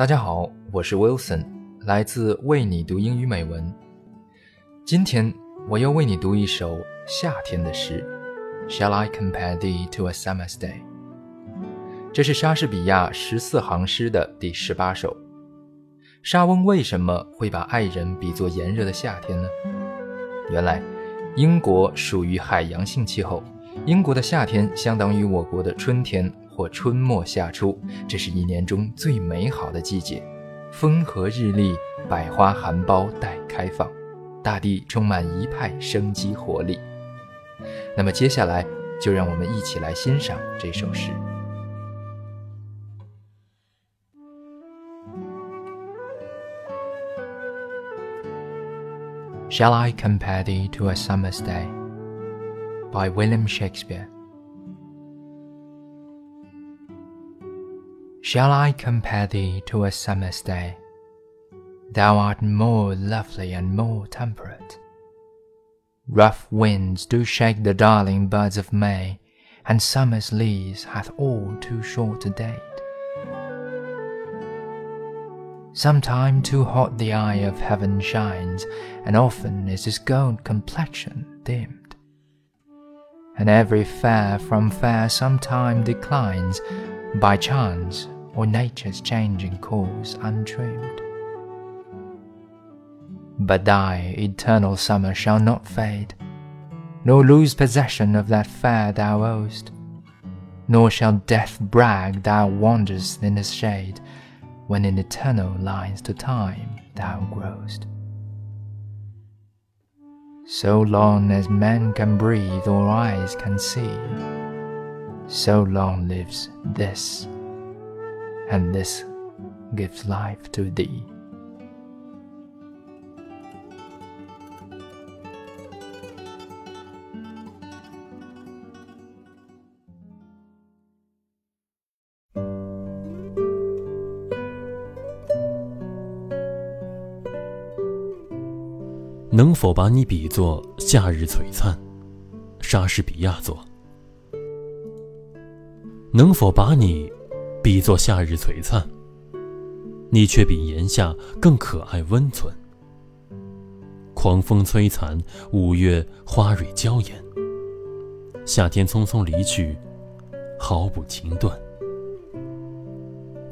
大家好，我是 Wilson，来自为你读英语美文。今天我要为你读一首夏天的诗。Shall I compare thee to a summer's day？这是莎士比亚十四行诗的第十八首。莎翁为什么会把爱人比作炎热的夏天呢？原来，英国属于海洋性气候，英国的夏天相当于我国的春天。或春末夏初，这是一年中最美好的季节，风和日丽，百花含苞待开放，大地充满一派生机活力。那么接下来，就让我们一起来欣赏这首诗。Shall I compare thee to a summer's day? By William Shakespeare. Shall I compare thee to a summer's day? Thou art more lovely and more temperate. Rough winds do shake the darling buds of May, and summer's leaves hath all too short a date. Sometime too hot the eye of heaven shines, and often is his gold complexion dimmed. And every fair from fair sometime declines, by chance or nature's changing course untrimmed. But thy eternal summer shall not fade, nor lose possession of that fair thou owest, nor shall death brag thou wanderest in his shade, when in eternal lines to time thou growest. So long as man can breathe or eyes can see, so long lives this, and this gives life to thee. 能否把你比作夏日璀璨？莎士比亚作。能否把你比作夏日璀璨？你却比炎夏更可爱温存。狂风摧残，五月花蕊娇艳。夏天匆匆离去，毫不情断。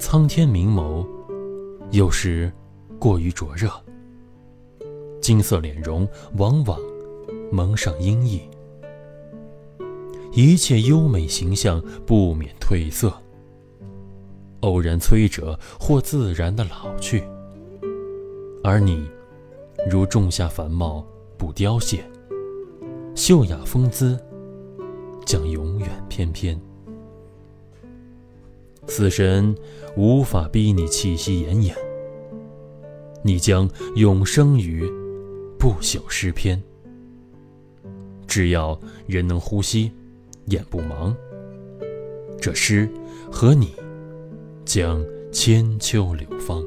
苍天明眸，有时过于灼热。金色脸容往往蒙上阴翳。一切优美形象不免褪色，偶然摧折或自然的老去。而你，如仲夏繁茂不凋谢，秀雅风姿将永远翩翩。死神无法逼你气息奄奄，你将永生于不朽诗篇。只要人能呼吸。眼不盲，这诗和你将千秋流芳。